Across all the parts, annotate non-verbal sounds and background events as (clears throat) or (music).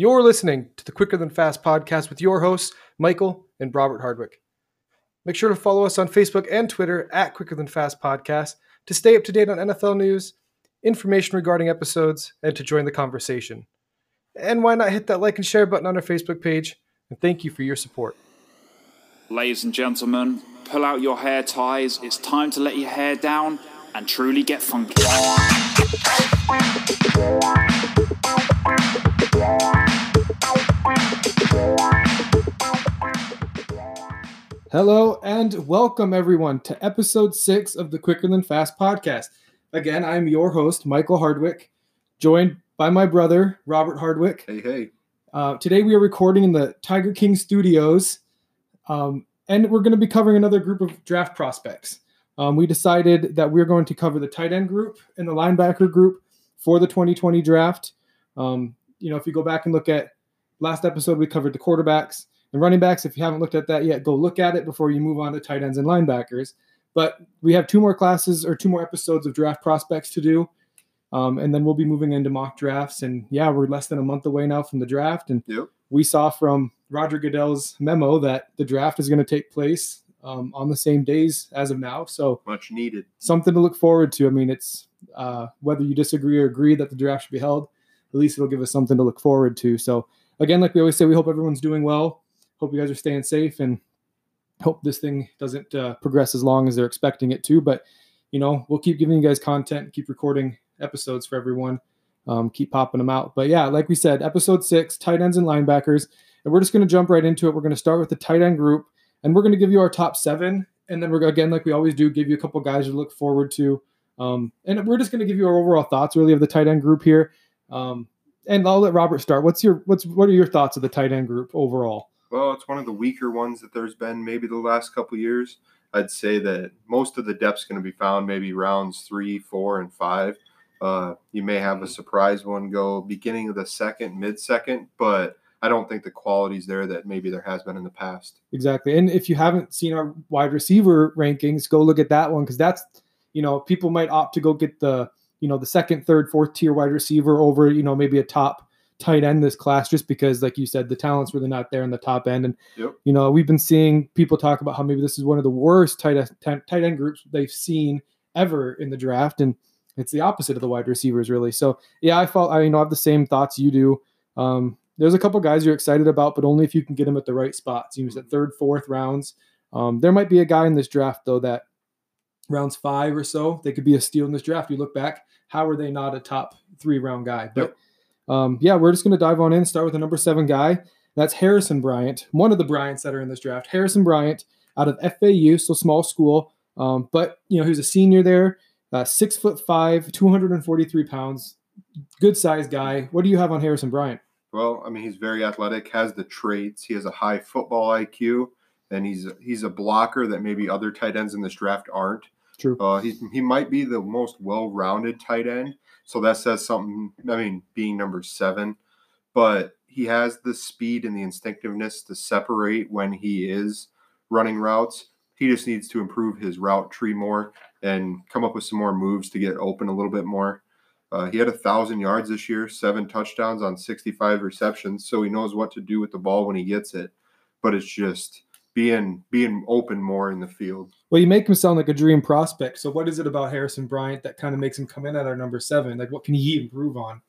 You're listening to the Quicker Than Fast podcast with your hosts, Michael and Robert Hardwick. Make sure to follow us on Facebook and Twitter at Quicker Than Fast Podcast to stay up to date on NFL news, information regarding episodes, and to join the conversation. And why not hit that like and share button on our Facebook page? And thank you for your support. Ladies and gentlemen, pull out your hair ties. It's time to let your hair down and truly get funky. Hello and welcome everyone to episode six of the Quicker Than Fast podcast. Again, I'm your host, Michael Hardwick, joined by my brother, Robert Hardwick. Hey, hey. Uh, today we are recording in the Tiger King studios, um, and we're going to be covering another group of draft prospects. Um, we decided that we're going to cover the tight end group and the linebacker group for the 2020 draft. Um, you know, if you go back and look at last episode, we covered the quarterbacks and running backs. If you haven't looked at that yet, go look at it before you move on to tight ends and linebackers. But we have two more classes or two more episodes of draft prospects to do. Um, and then we'll be moving into mock drafts. And yeah, we're less than a month away now from the draft. And Yep. we saw from Roger Goodell's memo that the draft is going to take place um, on the same days as of now. So Much needed. something to look forward to. I mean, it's uh, whether you disagree or agree that the draft should be held, at least it'll give us something to look forward to. So again, like we always say, we hope everyone's doing well. Hope you guys are staying safe and hope this thing doesn't uh, progress as long as they're expecting it to. But you know, we'll keep giving you guys content, keep recording episodes for everyone, um, keep popping them out. But yeah, like we said, episode six, tight ends and linebackers, and we're just going to jump right into it. We're going to start with the tight end group, and we're going to give you our top seven, and then we're again, like we always do, give you a couple guys to look forward to. Um, and we're just going to give you our overall thoughts, really, of the tight end group here. Um, and I'll let Robert start. What's your what's what are your thoughts of the tight end group overall? Well, it's one of the weaker ones that there's been maybe the last couple years. I'd say that most of the depth's going to be found maybe rounds three, four, and five. Uh, you may have a surprise one go beginning of the second, mid second, but I don't think the quality's there that maybe there has been in the past. Exactly. And if you haven't seen our wide receiver rankings, go look at that one because that's, you know, people might opt to go get the, you know, the second, third, fourth tier wide receiver over, you know, maybe a top tight end this class just because, like you said, the talent's really not there in the top end. And, Yep. you know, we've been seeing people talk about how maybe this is one of the worst tight, tight tight end groups they've seen ever in the draft. And it's the opposite of the wide receivers, really. So, yeah, I felt, I, you know, I have the same thoughts you do. Um, there's a couple guys you're excited about, but only if you can get them at the right spots. You know, at third, fourth rounds. Um, there might be a guy in this draft though that rounds five or so they could be a steal in this draft. You look back, how are they not a top three round guy? But um, yeah, we're just going to dive on in. Start with the number seven guy. That's Harrison Bryant, one of the Bryants that are in this draft. Harrison Bryant out of FAU, so small school, um, but you know he was a senior there. Uh, six foot five, 243 pounds, good sized guy. What do you have on Harrison Bryant? Well, I mean, he's very athletic, has the traits. He has a high football IQ, and he's he's a blocker that maybe other tight ends in this draft aren't. True. Uh, he's, he might be the most well-rounded tight end, so that says something. I mean, being number seven, but he has the speed and the instinctiveness to separate when he is running routes. He just needs to improve his route tree more and come up with some more moves to get open a little bit more. Uh, he had a thousand yards this year, seven touchdowns on 65 receptions, so he knows what to do with the ball when he gets it. But it's just being being open more in the field. Well, you make him sound like a dream prospect. So, what is it about Harrison Bryant that kind of makes him come in at our number seven? Like, what can he improve on?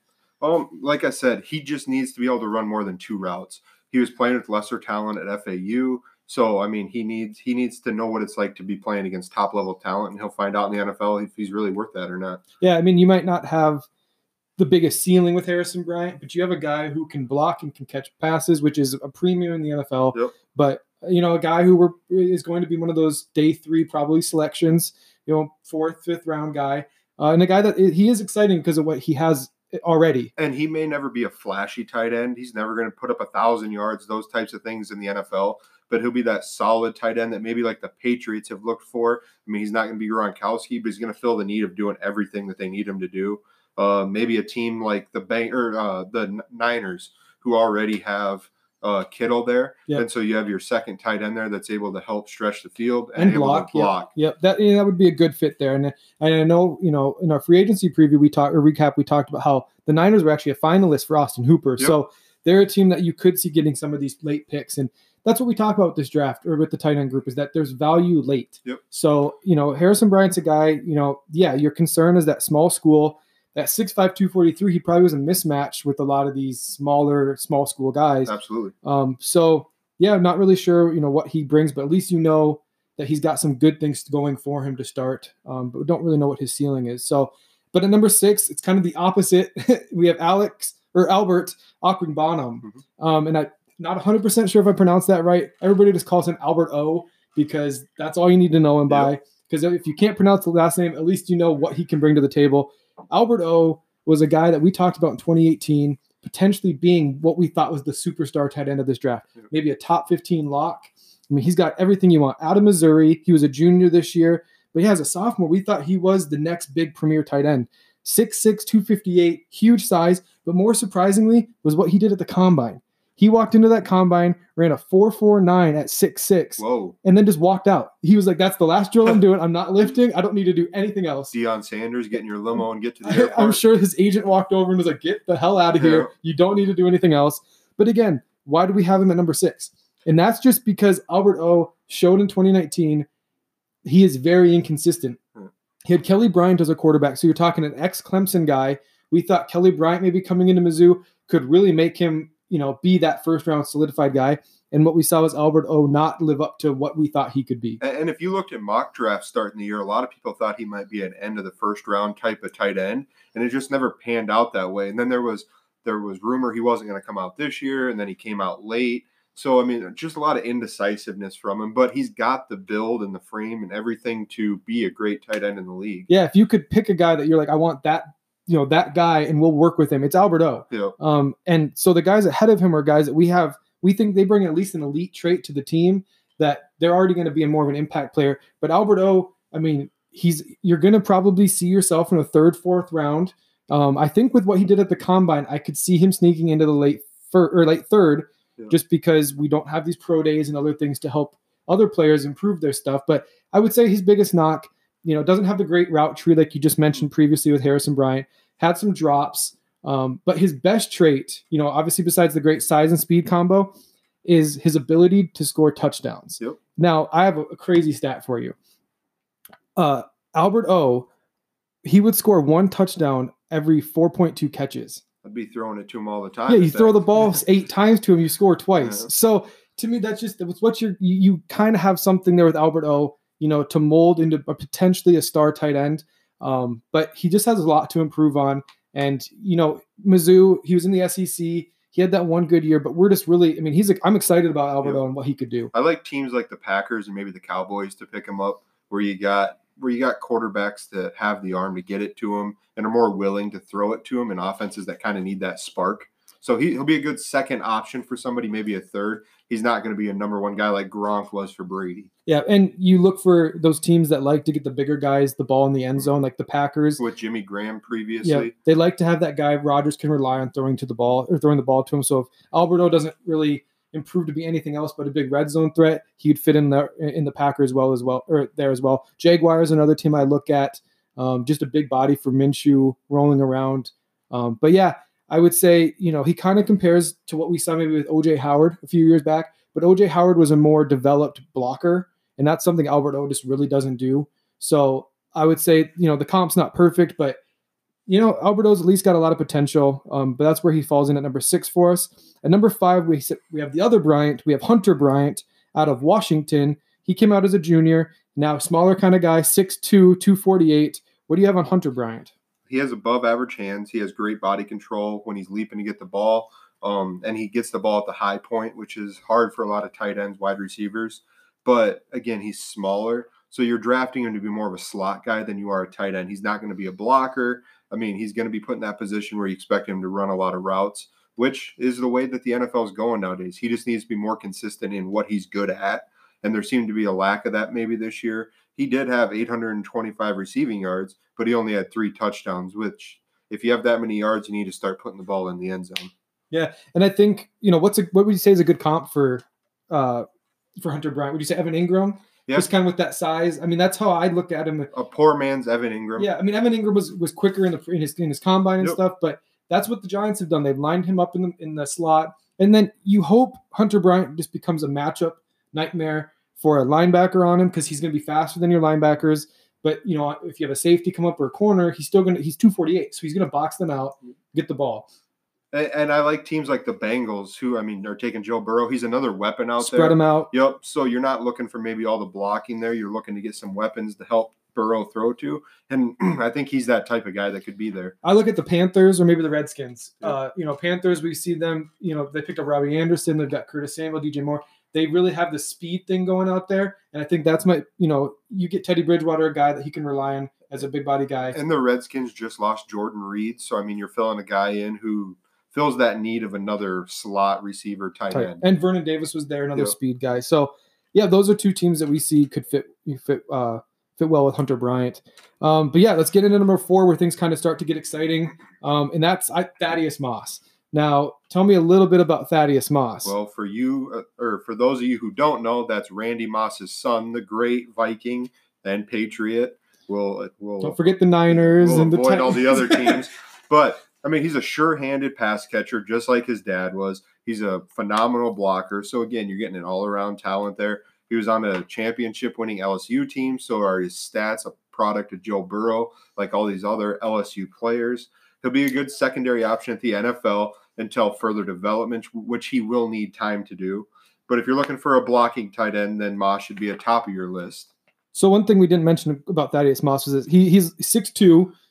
Um, like I said, he just needs to be able to run more than two routes. He was playing with lesser talent at FAU, so I mean, he needs he needs to know what it's like to be playing against top level talent, and he'll find out in the NFL if he's really worth that or not. Yeah, I mean, you might not have the biggest ceiling with Harrison Bryant, but you have a guy who can block and can catch passes, which is a premium in the NFL. Yep. But you know, a guy who we're, is going to be one of those day three probably selections, you know, fourth, fifth round guy, uh, and a guy that he is exciting because of what he has already. And he may never be a flashy tight end. He's never going to put up a thousand yards, those types of things in the NFL. But he'll be that solid tight end that maybe like the Patriots have looked for. I mean, he's not going to be Gronkowski, but he's going to fill the need of doing everything that they need him to do. Uh, maybe a team like the Bang or uh, the Niners, who already have uh, Kittle there, Yeah. and so you have your second tight end there that's able to help stretch the field and able block. to block. Yep, yep. That yeah, that would be a good fit there. And, and I know you know in our free agency preview we talked or recap we talked about how the Niners were actually a finalist for Austin Hooper. Yep. So they're a team that you could see getting some of these late picks. And that's what we talk about this draft or with the tight end group is that there's value late. Yep. So, you know, Harrison Bryant's a guy, you know, yeah, your concern is that small school, that 6'5, 243, he probably was a mismatch with a lot of these smaller, small school guys. Absolutely. Um, so yeah, I'm not really sure, you know, what he brings, but at least you know that he's got some good things going for him to start. Um, but we don't really know what his ceiling is. So, but at number six, it's kind of the opposite. (laughs) we have Alex or Albert Okwuegbunam. Mhm. Um, and I'm not 100% sure if I pronounced that right. Everybody just calls him Albert O because that's all you need to know him by. Because if you can't pronounce the last name, at least you know what he can bring to the table. Albert O was a guy that we talked about in 2018, potentially being what we thought was the superstar tight end of this draft, maybe a top 15 lock. I mean, he's got everything you want. Out of Missouri, he was a junior this year, but yeah, as a sophomore, we thought he was the next big premier tight end. 6'6, 258, huge size, but more surprisingly was what he did at the combine. He walked into that combine, ran a 4.49 at 6'6, Whoa. and then just walked out. He was like, That's the last drill I'm (laughs) doing. I'm not lifting. I don't need to do anything else. Deion Sanders getting your limo and get to the (laughs) airport. I'm sure his agent walked over and was like, "Get the hell out of here! Yeah. You don't need to do anything else." But again, why do we have him at number six? And that's just because Albert O showed in 2019 he is very inconsistent. Hmm. He had Kelly Bryant as a quarterback, so you're talking an ex Clemson guy. We thought Kelly Bryant maybe coming into Mizzou could really make him, you know, be that first round solidified guy. And what we saw was Albert O not live up to what we thought he could be. And if you looked at mock drafts starting the year, a lot of people thought he might be an end of the first round type of tight end, and it just never panned out that way. And then there was there was rumor he wasn't going to come out this year, and then he came out late. So I mean, just a lot of indecisiveness from him. But he's got the build and the frame and everything to be a great tight end in the league. Yeah, if you could pick a guy that you're like, I want that, you know, that guy, and we'll work with him. It's Albert O. Yeah. Um, and so the guys ahead of him are guys that we have. We think they bring at least an elite trait to the team that they're already going to be a more of an impact player. But Albert O, I mean, he's you're going to probably see yourself in a third, fourth round. Um, I think with what he did at the combine, I could see him sneaking into the late fir- or late third, Yeah. just because we don't have these pro days and other things to help other players improve their stuff. But I would say his biggest knock, you know, doesn't have the great route tree like you just mentioned previously with Harrison Bryant. Had some drops, um, but his best trait, you know, obviously besides the great size and speed combo, is his ability to score touchdowns. Yep. Now, I have a, a crazy stat for you. Uh, Albert O, he would score one touchdown every 4.2 catches. I'd be throwing it to him all the time. Yeah, you throw the ball (laughs) eight times to him, you score twice. Yeah. So to me, that's just what you're you, you kind of have something there with Albert O, you know, to mold into a, potentially a star tight end. Um, but he just has a lot to improve on. And you know, Mizzou, he was in the SEC. He had that one good year, but we're just really, I mean, he's. I'm excited about Albert O Yeah. And what he could do. I like teams like the Packers and maybe the Cowboys to pick him up, where you got where you got quarterbacks that have the arm to get it to him and are more willing to throw it to him, and offenses that kind of need that spark. So he, he'll be a good second option for somebody, maybe a third. He's not going to be a number one guy like Gronk was for Brady, Yeah, and you look for those teams that like to get the bigger guys the ball in the end zone, like the Packers. with Jimmy Graham previously. Yeah, they like to have that guy Rodgers can rely on throwing to the ball or throwing the ball to him. So if Albert O doesn't really improve to be anything else but a big red zone threat, he'd fit in there in the Packers well as well or there as well. Jaguars another team I look at. Um, just a big body for Minshew rolling around. Um, but yeah, I would say you know he kind of compares to what we saw maybe with OJ Howard a few years back. But OJ Howard was a more developed blocker, and that's something Albert O just really doesn't do. So I would say you know the comp's not perfect, but you know, Albert O's at least got a lot of potential, um, but that's where he falls in at number six for us. At number five, we we have the other Bryant. We have Hunter Bryant out of Washington. He came out as a junior, now smaller kind of guy, 6'2", 248. What do you have on Hunter Bryant? He has above average hands. He has great body control when he's leaping to get the ball. Um, and he gets the ball at the high point, which is hard for a lot of tight ends, wide receivers. But again, he's smaller. So you're drafting him to be more of a slot guy than you are a tight end. He's not going to be a blocker. I mean, he's going to be put in that position where you expect him to run a lot of routes, which is the way that the NFL is going nowadays. He just needs to be more consistent in what he's good at. And there seemed to be a lack of that maybe this year. He did have 825 receiving yards, but he only had three touchdowns, which if you have that many yards, you need to start putting the ball in the end zone. Yeah, and I think you know what's a, what would you say is a good comp for uh, for Hunter Bryant? Would you say Evan Engram? Yeah. Just kind of with that size. I mean, that's how I look at him. A poor man's Evan Engram. Yeah, I mean Evan Engram was was quicker in the in his in his combine and Yep. stuff, but that's what the Giants have done. They've lined him up in the in the slot, and then you hope Hunter Bryant just becomes a matchup nightmare for a linebacker on him because he's going to be faster than your linebackers. But you know, if you have a safety come up or a corner, he's still going to he's 248, so he's going to box them out, get the ball. And, and I like teams like the Bengals, who I mean are taking Joe Burrow. He's another weapon out Spread there. Spread him out. Yep. So you're not looking for maybe all the blocking there. You're looking to get some weapons to help Burrow throw to. And (clears throat) I think he's that type of guy that could be there. I look at the Panthers or maybe the Redskins. Yeah. Uh, you know, Panthers, we see them, you know, they picked up Robbie Anderson, they've got Curtis Samuel, DJ Moore. They really have the speed thing going out there. And I think that's my, you know, you get Teddy Bridgewater, a guy that he can rely on as a big body guy. And the Redskins just lost Jordan Reed. So I mean you're filling a guy in who fills that need of another slot receiver tight Tight. end. And Vernon Davis was there, another Yep. speed guy. So yeah, those are two teams that we see could fit fit uh fit well with Hunter Bryant. Um, but yeah, let's get into number four where things kind of start to get exciting. Um, and that's I, Thaddeus Moss. Now, tell me a little bit about Thaddeus Moss. Well, for you, uh, or for those of you who don't know, that's Randy Moss's son, the great Viking and Patriot. We'll, we'll, Don't forget the Niners we'll and the avoid all the other teams. (laughs) But I mean, he's a sure-handed pass catcher, just like his dad was. He's a phenomenal blocker. So again, you're getting an all-around talent there. He was on a championship-winning LSU team, so are his stats a product of Joe Burrow, like all these other LSU players. He'll be a good secondary option at the NFL until further development, which he will need time to do. But if you're looking for a blocking tight end, then Moss should be a top of your list. So one thing we didn't mention about Thaddeus Moss is that he he's 6'2",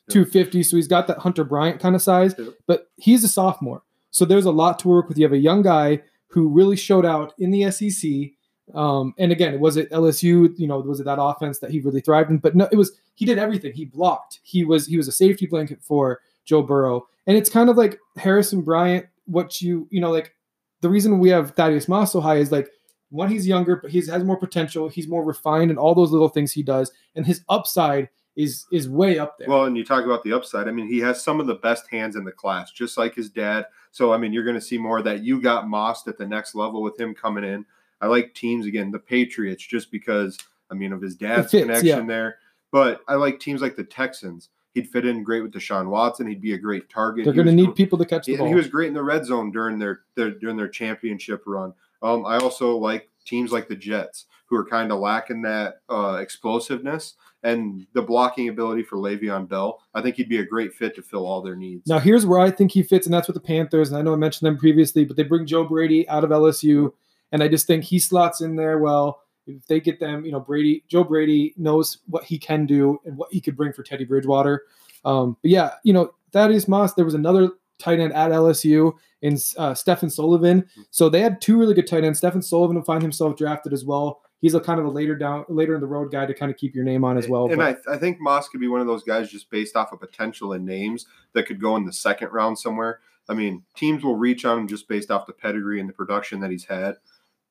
250, so he's got that Hunter Bryant kind of size, but he's a sophomore. So there's a lot to work with. You have a young guy who really showed out in the SEC. Um, and again, was it LSU? You know, was it that offense that he really thrived in? But no, it was he did everything. He blocked. He was he was a safety blanket for Joe Burrow. And it's kind of like Harrison Bryant. What you you know like the reason we have Thaddeus Moss so high is like one he's younger, but he has more potential. He's more refined in all those little things he does, and his upside is is way up there. Well, and you talk about the upside. I mean, he has some of the best hands in the class, just like his dad. So, I mean, you're going to see more of that. You got Moss at the next level with him coming in. I like teams again, the Patriots, just because I mean of his dad's fits, connection yeah. there. But I like teams like the Texans. He'd fit in great with Deshaun Watson. He'd be a great target. They're going to need gr- people to catch the and ball. he was great in the red zone during their, their during their championship run. Um, I also like teams like the Jets, who are kind of lacking that uh, explosiveness and the blocking ability for Le'Veon Bell. I think he'd be a great fit to fill all their needs. Now, here's where I think he fits, and that's with the Panthers. And I know I mentioned them previously, but they bring Joe Brady out of LSU, and I just think he slots in there well. If they get them, you know, Brady, Joe Brady knows what he can do and what he could bring for Teddy Bridgewater. Um, but yeah, you know, Thaddeus Moss, there was another tight end at LSU in uh, Stephen Sullivan. So they had two really good tight ends. Stephen Sullivan will find himself drafted as well. He's a kind of a later down, later in the road guy to kind of keep your name on as well. And but- I, I think Moss could be one of those guys just based off of potential and names that could go in the second round somewhere. I mean, teams will reach on him just based off the pedigree and the production that he's had.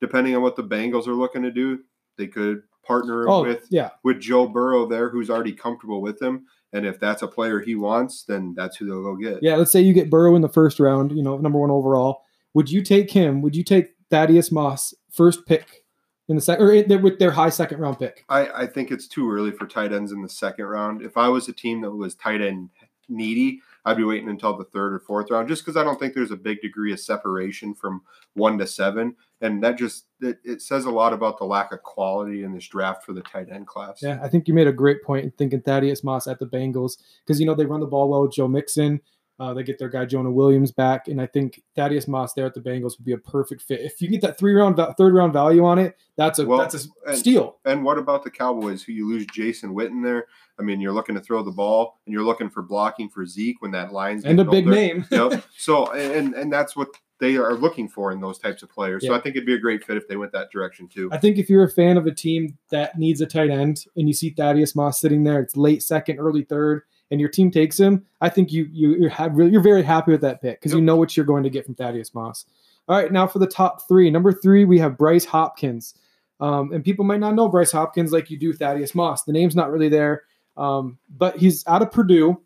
Depending on what the Bengals are looking to do, they could partner oh, with yeah. with Joe Burrow there, who's already comfortable with him. And if that's a player he wants, then that's who they'll go get. Yeah, let's say you get Burrow in the first round, you know, number one overall. Would you take him? Would you take Thaddeus Moss first pick in the second, or with their high second round pick? I, I think it's too early for tight ends in the second round. If I was a team that was tight end needy, I'd be waiting until the third or fourth round, just because I don't think there's a big degree of separation from one to seven, and that just it, it says a lot about the lack of quality in this draft for the tight end class. Yeah, I think you made a great point in thinking Thaddeus Moss at the Bengals because you know they run the ball well with Joe Mixon. Uh, they get their guy Jonah Williams back, and I think Thaddeus Moss there at the Bengals would be a perfect fit. If you get that three round, third round value on it, that's a Well, that's a and- steal. And what about the Cowboys, who you lose Jason Witten there? I mean, you're looking to throw the ball, and you're looking for blocking for Zeke when that line's And a big name. yep. (laughs) So and and that's what they are looking for in those types of players. So I think it'd be a great fit if they went that direction too. I think if you're a fan of a team that needs a tight end and you see Thaddeus Moss sitting there, it's late second, early third, and your team takes him, I think you you you're, really, you're very happy with that pick because you know what you're going to get from Thaddeus Moss. All right, now for the top three. Number three, we have Bryce Hopkins, um, and people might not know Bryce Hopkins like you do Thaddeus Moss. The name's not really there, um, but he's out of Purdue,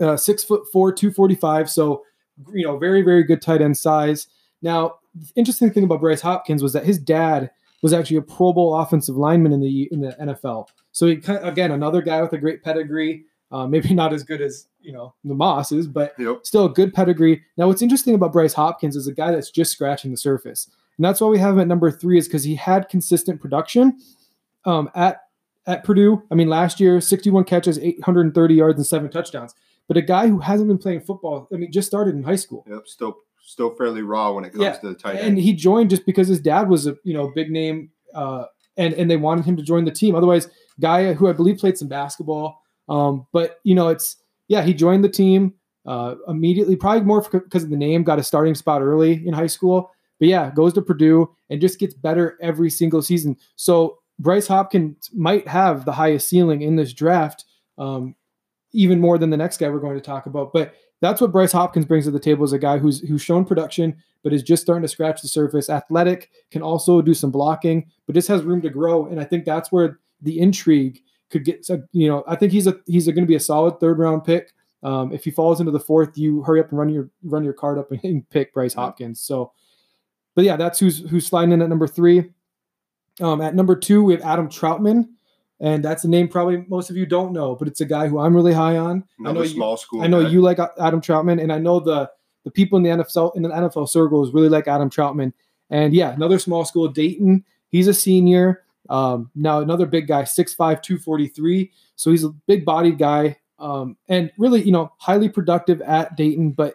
uh, six foot four, two forty five. So you know, very very good tight end size. Now, the interesting thing about Bryce Hopkins was that his dad was actually a Pro Bowl offensive lineman in the in the NFL. So he kind again another guy with a great pedigree. Uh, maybe (laughs) not as good as you know the Mosses, but Yep. still a good pedigree. Now, what's interesting about Bryce Hopkins is a guy that's just scratching the surface, and that's why we have him at number three is because he had consistent production um, at at Purdue. I mean, last year, 61 catches, 830 yards, and seven touchdowns. But a guy who hasn't been playing football, I mean, just started in high school. Yep. Still still fairly raw when it comes Yeah, to the tight end. and he joined just because his dad was a you know big name uh and and they wanted him to join the team otherwise guy who i believe played some basketball um but you know it's yeah he joined the team uh immediately probably more because of the name got a starting spot early in high school but yeah goes to purdue and just gets better every single season so bryce hopkins might have the highest ceiling in this draft um even more than the next guy we're going to talk about but that's what Bryce Hopkins brings to the table as a guy who's who's shown production, but is just starting to scratch the surface. Athletic, can also do some blocking, but just has room to grow. And I think that's where the intrigue could get. You know, I think he's a he's going to be a solid third round pick. Um, if he falls into the fourth, you hurry up and run your run your card up and pick Bryce Hopkins. So, but yeah, that's who's who's sliding in at number three. Um, at number two, we have Adam Trautman, and that's a name probably most of you don't know, but it's a guy who I'm really high on. I know Another you- small school. I know guy. you like Adam Trautman, and I know the the people in the NFL in the NFL circles really like Adam Trautman. And yeah, another small school, Dayton. He's a senior. Um, now another big guy, 6'5", 243. So he's a big bodied guy. Um, and really, you know, highly productive at Dayton. But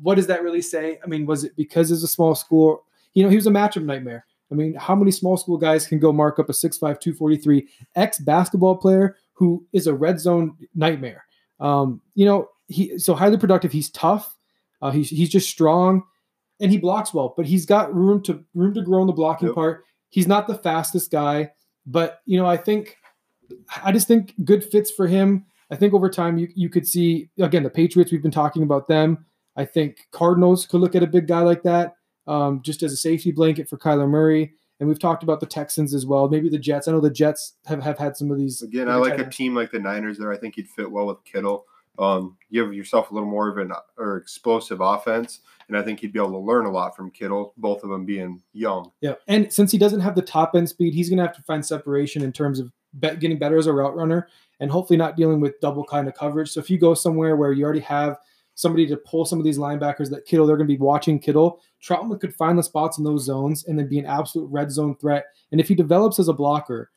what does that really say? I mean, was it because it's a small school? You know, he was a matchup nightmare. I mean, how many small school guys can go mark up a 6'5", 243 ex basketball player who is a red zone nightmare? Um, you know, he so highly productive. He's tough. Uh, he's he's just strong, and he blocks well. But he's got room to room to grow in the blocking Yep. part. He's not the fastest guy, but you know, I think I just think good fits for him. I think over time you you could see again the Patriots. We've been talking about them. I think Cardinals could look at a big guy like that, um, just as a safety blanket for Kyler Murray. And we've talked about the Texans as well. Maybe the Jets. I know the Jets have, have had some of these. Again, I like a team like the Niners there. I think he'd fit well with Kittle. Um, give yourself a little more of an or explosive offense, and I think he'd be able to learn a lot from Kittle. Both of them being young. Yeah, and since he doesn't have the top end speed, he's going to have to find separation in terms of getting better as a route runner, and hopefully not dealing with double kind of coverage. So if you go somewhere where you already have somebody to pull some of these linebackers that Kittle, they're going to be watching Kittle. Trautman could find the spots in those zones and then be an absolute red zone threat. And if he develops as a blocker,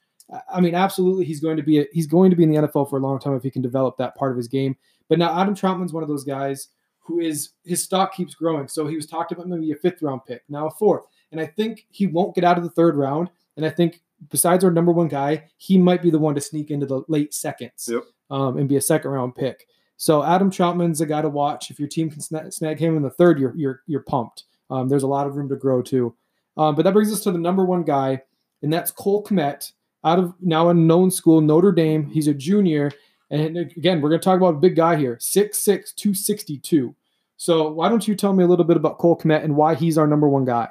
I- mean, absolutely, he's going to be a, he's going to be in the NFL for a long time if he can develop that part of his game. But now Adam Trautman's one of those guys who is his stock keeps growing. So he was talked about maybe a fifth round pick, now a fourth. And I think he won't get out of the third round. And I think besides our number one guy, he might be the one to sneak into the late seconds Yep. um, and be a second round pick. So Adam Trautman's a guy to watch. If your team can snag, snag him in the third, you're you're you're pumped. Um, there's a lot of room to grow too. Um, but that brings us to the number one guy, and that's Cole Kmet out of now a known school, Notre Dame. He's a junior. And again, we're going to talk about a big guy here 6'6, 262. So why don't you tell me a little bit about Cole Kmet and why he's our number one guy?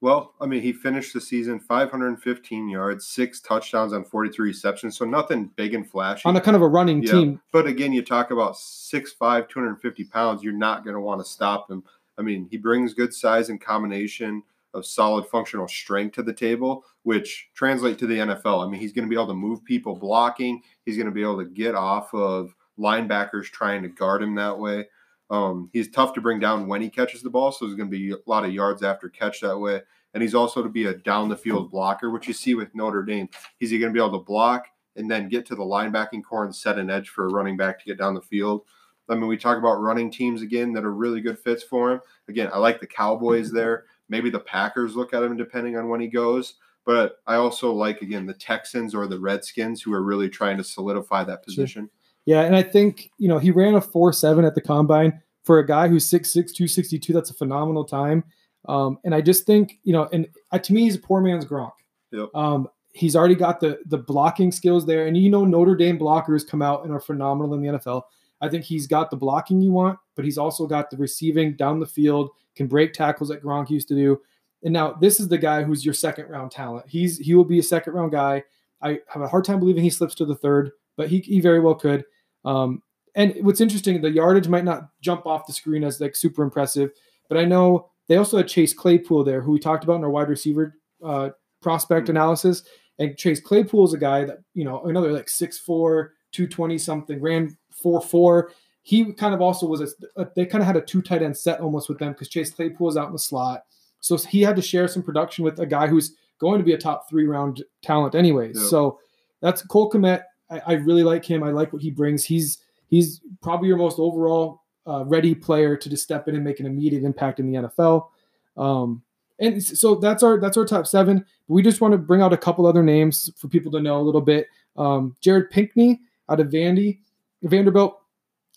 Well, I mean, he finished the season 515 yards, six touchdowns on 43 receptions. So nothing big and flashy. On a kind of a running Yeah. team. But again, you talk about 6'5, 250 pounds, you're not going to want to stop him. I mean, he brings good size and combination of solid functional strength to the table, which translate to the NFL. I mean, he's going to be able to move people blocking. He's going to be able to get off of linebackers trying to guard him that way. Um, he's tough to bring down when he catches the ball, so there's going to be a lot of yards after catch that way. And he's also to be a down the field blocker, which you see with Notre Dame. He's going to be able to block and then get to the linebacking core and set an edge for a running back to get down the field. I mean, we talk about running teams again that are really good fits for him. Again, I like the Cowboys there. Maybe the Packers look at him depending on when he goes. But I also like, again, the Texans or the Redskins who are really trying to solidify that position. Yeah, and I think, you know, he ran a 4-7 at the combine for a guy who's 6'6, 262. That's a phenomenal time. Um, and I just think, you know, and uh, to me, he's a poor man's Gronk. Yep. Um, he's already got the the blocking skills there. And you know, Notre Dame blockers come out and are phenomenal in the NFL. I think he's got the blocking you want, but he's also got the receiving down the field, can break tackles like Gronk used to do. And now this is the guy who's your second round talent. He's he will be a second round guy. I have a hard time believing he slips to the third, but he, he very well could. Um, and what's interesting, the yardage might not jump off the screen as like super impressive, but I know they also had Chase Claypool there, who we talked about in our wide receiver uh, prospect analysis. And Chase Claypool is a guy that, you know, another like 6'4, 220 something, ran 4 4. He kind of also was a, a they kind of had a two tight end set almost with them because Chase Claypool was out in the slot. So he had to share some production with a guy who's going to be a top three round talent anyways. Yeah. So that's Cole Kmet. I, I really like him. I like what he brings. He's he's probably your most overall uh, ready player to just step in and make an immediate impact in the NFL. Um, and so that's our that's our top seven. We just want to bring out a couple other names for people to know a little bit. Um, Jared Pinkney out of Vandy, Vanderbilt,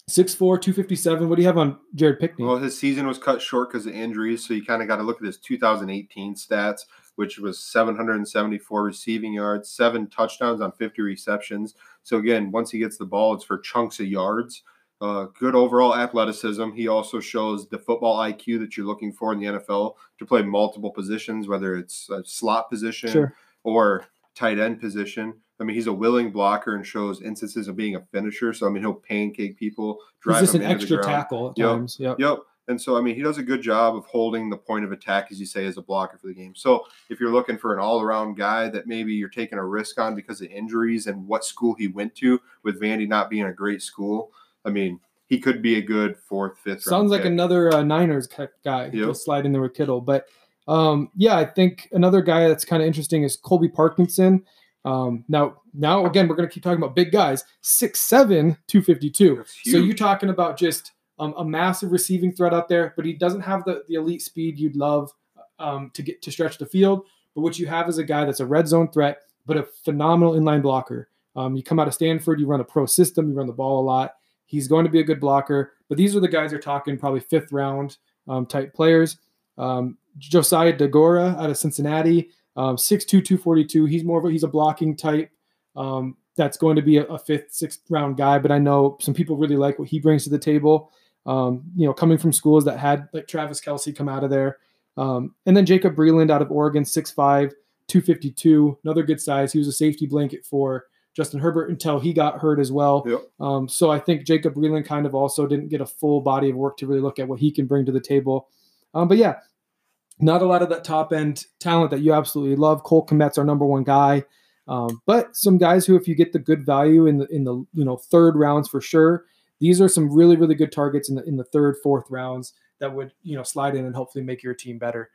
6'4", 257. What do you have on Jared Pinkney? Well, his season was cut short because of injuries, so you kind of got to look at his 2018 stats, which was 774 receiving yards, seven touchdowns on 50 receptions. So again, once he gets the ball, it's for chunks of yards. Uh, good overall athleticism. He also shows the football IQ that you're looking for in the NFL to play multiple positions, whether it's a slot position Sure. or tight end position. I mean, he's a willing blocker and shows instances of being a finisher. So I mean, he'll pancake people, He's drive just them an extra tackle at Yep. times. Yep. Yep. And so, I mean, he does a good job of holding the point of attack, as you say, as a blocker for the game. So, if you're looking for an all around guy that maybe you're taking a risk on because of injuries and what school he went to, with Vandy not being a great school, I mean, he could be a good fourth, fifth. Sounds like pick. another uh, Niners guy Yep. to slide in there with Kittle. But um, yeah, I think another guy that's kind of interesting is Colby Parkinson. Um, now, now again, we're going to keep talking about big guys. 6'7", 252. So you're talking about just um, a massive receiving threat out there, but he doesn't have the, the elite speed you'd love um, to get to stretch the field. But what you have is a guy that's a red zone threat, but a phenomenal inline blocker. Um, you come out of Stanford, you run a pro system, you run the ball a lot. He's going to be a good blocker. But these are the guys you're talking probably fifth round um, type players. Um, Josiah Deguara out of Cincinnati, um, 6'2", 242. He's more of a, he's a blocking type. Um, that's going to be a, a fifth, sixth round guy. But I know some people really like what he brings to the table. Um, you know, coming from schools that had like Travis Kelce come out of there. Um, and then Jacob Breeland out of Oregon, 6'5", 252, another good size. He was a safety blanket for Justin Herbert until he got hurt as well. Yep. Um, so I think Jacob Breeland kind of also didn't get a full body of work to really look at what he can bring to the table. Um, but yeah, not a lot of that top end talent that you absolutely love. Cole Kmet's our number one guy. Um, but some guys who, if you get the good value in the in the you know third rounds for sure, these are some really really good targets in the in the third fourth rounds that would you know slide in and hopefully make your team better.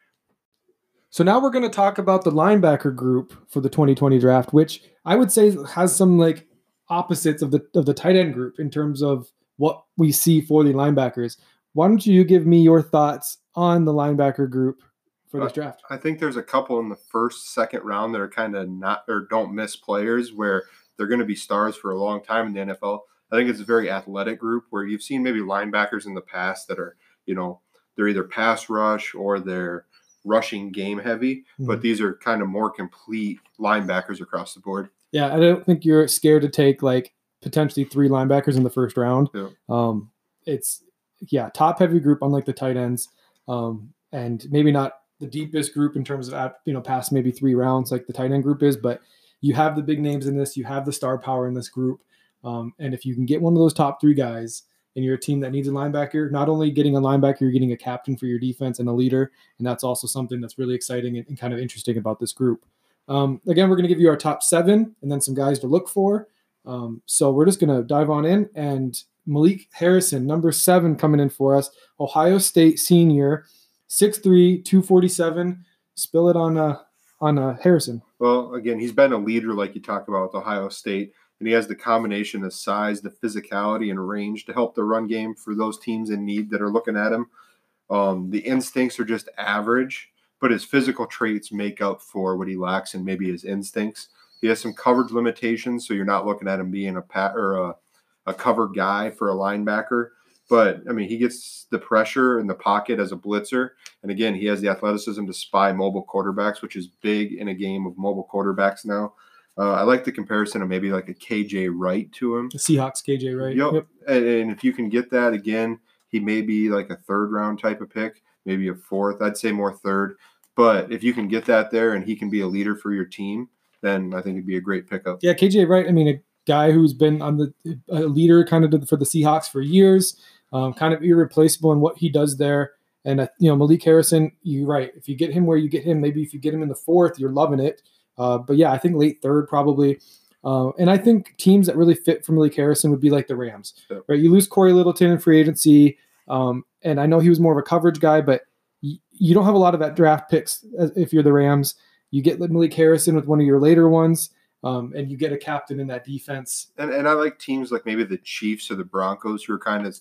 So now we're going to talk about the linebacker group for the 2020 draft, which I would say has some like opposites of the of the tight end group in terms of what we see for the linebackers. Why don't you give me your thoughts on the linebacker group for this draft? I think there's a couple in the first, second round that are kind of not or don't miss players where they're going to be stars for a long time in the NFL. I think it's a very athletic group where you've seen maybe linebackers in the past that are, you know, they're either pass rush or they're rushing game heavy, but Mhm. these are kind of more complete linebackers across the board. Yeah, I don't think you're scared to take like potentially three linebackers in the first round. Yeah. Um, it's yeah, top heavy group, unlike the tight ends, um, and maybe not the deepest group in terms of you know past maybe three rounds like the tight end group is, but you have the big names in this, you have the star power in this group, um, and if you can get one of those top three guys. And you're a team that needs a linebacker. Not only getting a linebacker, you're getting a captain for your defense and a leader, and that's also something that's really exciting and, and kind of interesting about this group. Um, again, we're going to give you our top seven and then some guys to look for. Um, so we're just going to dive on in. And Malik Harrison, number seven, coming in for us, Ohio State senior, 6'3, 247. Spill it on uh, on uh, Harrison. Well, again, he's been a leader, like you talked about with Ohio State, and he has the combination of size, the physicality, and range to help the run game for those teams in need that are looking at him. Um, the instincts are just average, but his physical traits make up for what he lacks and maybe his instincts. He has some coverage limitations, so you're not looking at him being a pat or a, a cover guy for a linebacker. But I mean, he gets the pressure in the pocket as a blitzer, and again, he has the athleticism to spy mobile quarterbacks, which is big in a game of mobile quarterbacks now. Uh, I like the comparison of maybe like a KJ Wright to him. The Seahawks, KJ, right? Yep. And, and if you can get that again, he may be like a third round type of pick, maybe a fourth. I'd say more third. But if you can get that there and he can be a leader for your team, then I think it'd be a great pickup. Yeah, KJ Wright. I mean, a guy who's been on the a leader kind of for the Seahawks for years, um, kind of irreplaceable in what he does there. And uh, you know, Malik Harrison, you're right. If you get him where you get him, maybe if you get him in the fourth, you're loving it. Uh, but yeah, I think late third probably. Uh, and I think teams that really fit for Malik Harrison would be like the Rams, right? You lose Cory Littleton in free agency, um, and I know he was more of a coverage guy, but y- you don't have a lot of that draft picks as- if you're the Rams. You get Malik Harrison with one of your later ones, um, and you get a captain in that defense. And and I like teams like maybe the Chiefs or the Broncos who are kind of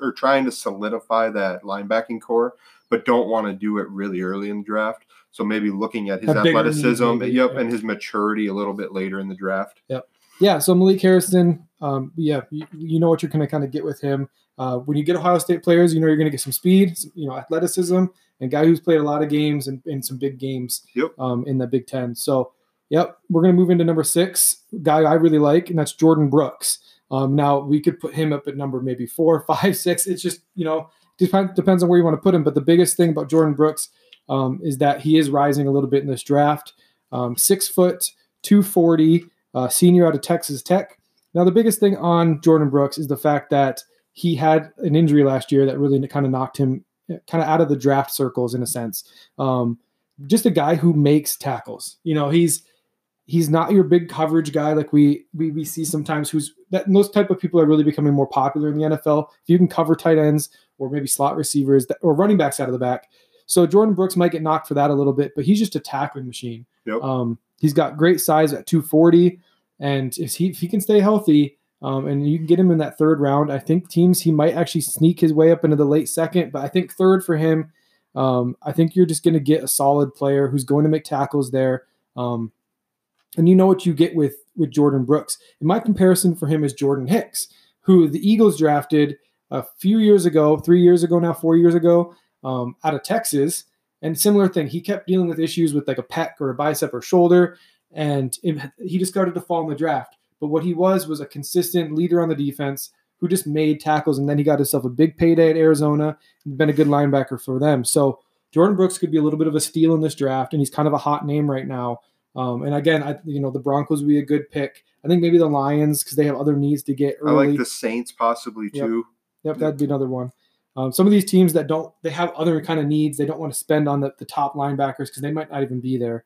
are trying to solidify that linebacking core, but don't want to do it really early in the draft. So maybe looking at his athleticism, maybe, yep, yeah. and his maturity a little bit later in the draft. Yep. Yeah, so Malik Harrison, um, yeah, you, you know what you're going to kind of get with him. Uh, when you get Ohio State players, you know you're going to get some speed, some, you know, athleticism, and guy who's played a lot of games and in some big games Yep. um, in the Big Ten. So, yep, we're going to move into number six, guy I really like, and that's Jordan Brooks. Um, now we could put him up at number maybe four, (laughs) five, six. It's just you know depend, depends on where you want to put him. But the biggest thing about Jordan Brooks um, is that he is rising a little bit in this draft. Um, six foot, two forty, uh, senior out of Texas Tech. Now the biggest thing on Jordan Brooks is the fact that he had an injury last year that really kind of knocked him kind of out of the draft circles in a sense. Um, just a guy who makes tackles. You know, he's he's not your big coverage guy like we we, we see sometimes who's that those type of people are really becoming more popular in the NFL. If you can cover tight ends or maybe slot receivers that, or running backs out of the back. So Jordan Brooks might get knocked for that a little bit, but he's just a tackling machine. Yep. Um, he's got great size at 240, and if he, if he can stay healthy, um, and you can get him in that third round, I think teams he might actually sneak his way up into the late second. But I think third for him, um, I think you're just going to get a solid player who's going to make tackles there. Um, and you know what you get with with Jordan Brooks. And my comparison for him is Jordan Hicks, who the Eagles drafted a few years ago, three years ago now, four years ago, um, out of Texas. And similar thing, he kept dealing with issues with like a pec or a bicep or shoulder, and it, he just started to fall in the draft. But what he was was a consistent leader on the defense who just made tackles, and then he got himself a big payday at Arizona and been a good linebacker for them. So Jordan Brooks could be a little bit of a steal in this draft, and he's kind of a hot name right now. Um, and again, I you know the Broncos would be a good pick. I think maybe the Lions because they have other needs to get early. I like the Saints possibly Yep. too. Yep, that'd be another one. Um, some of these teams that don't, they have other kind of needs. They don't want to spend on the, the top linebackers because they might not even be there.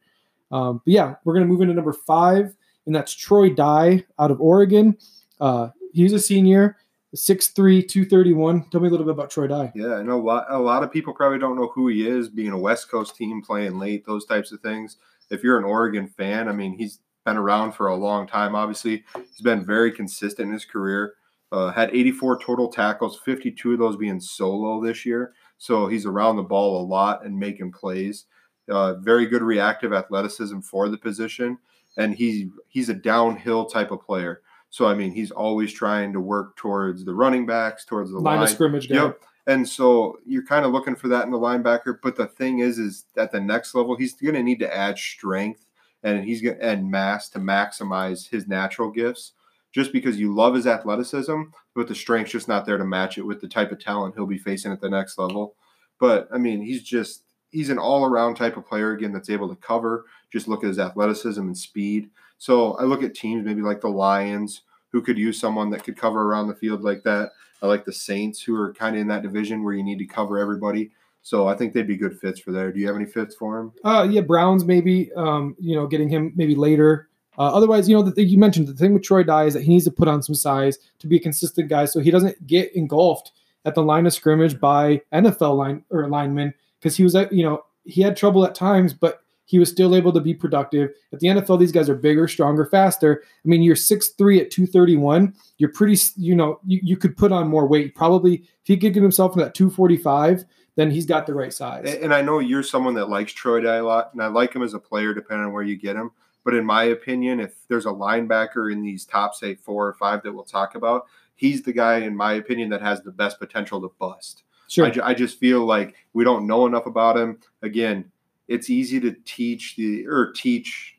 Um, but yeah, we're going to move into number five, and that's Troy Dye out of Oregon. Uh, he's a senior, 6'3, 231. Tell me a little bit about Troy Dye. Yeah, I know a lot. A lot of people probably don't know who he is. Being a West Coast team playing late, those types of things. If you're an Oregon fan, I mean, he's been around for a long time. Obviously, he's been very consistent in his career. Uh, had 84 total tackles, 52 of those being solo this year. So he's around the ball a lot and making plays. Uh, very good reactive athleticism for the position, and he's he's a downhill type of player. So I mean, he's always trying to work towards the running backs, towards the Line line. of scrimmage guy. Yep. And so you're kind of looking for that in the linebacker. But the thing is, is at the next level, he's going to need to add strength and he's going and mass to maximize his natural gifts. Just because you love his athleticism, but the strength's just not there to match it with the type of talent he'll be facing at the next level. But I mean, he's just he's an all around type of player again that's able to cover. Just look at his athleticism and speed. So I look at teams maybe like the Lions who could use someone that could cover around the field like that. I like the Saints, who are kind of in that division where you need to cover everybody. So I think they'd be good fits for there. Do you have any fits for him? Uh, yeah, Browns maybe. Um, you know, getting him maybe later. Uh, otherwise, you know, the, thing you mentioned the thing with Troy Dye is that he needs to put on some size to be a consistent guy, so he doesn't get engulfed at the line of scrimmage by NFL line or linemen because he was, at, you know, he had trouble at times, but he was still able to be productive. At the NFL, these guys are bigger, stronger, faster. I mean, you're 6'3 at 231. You're pretty, you know, you, you could put on more weight. Probably if he could get himself in that 245, then he's got the right size. And I know you're someone that likes Troy Dye a lot, and I like him as a player, depending on where you get him. But in my opinion, if there's a linebacker in these top, say, four or five that we'll talk about, he's the guy, in my opinion, that has the best potential to bust. Sure. I, I just feel like we don't know enough about him. Again, it's easy to teach the or teach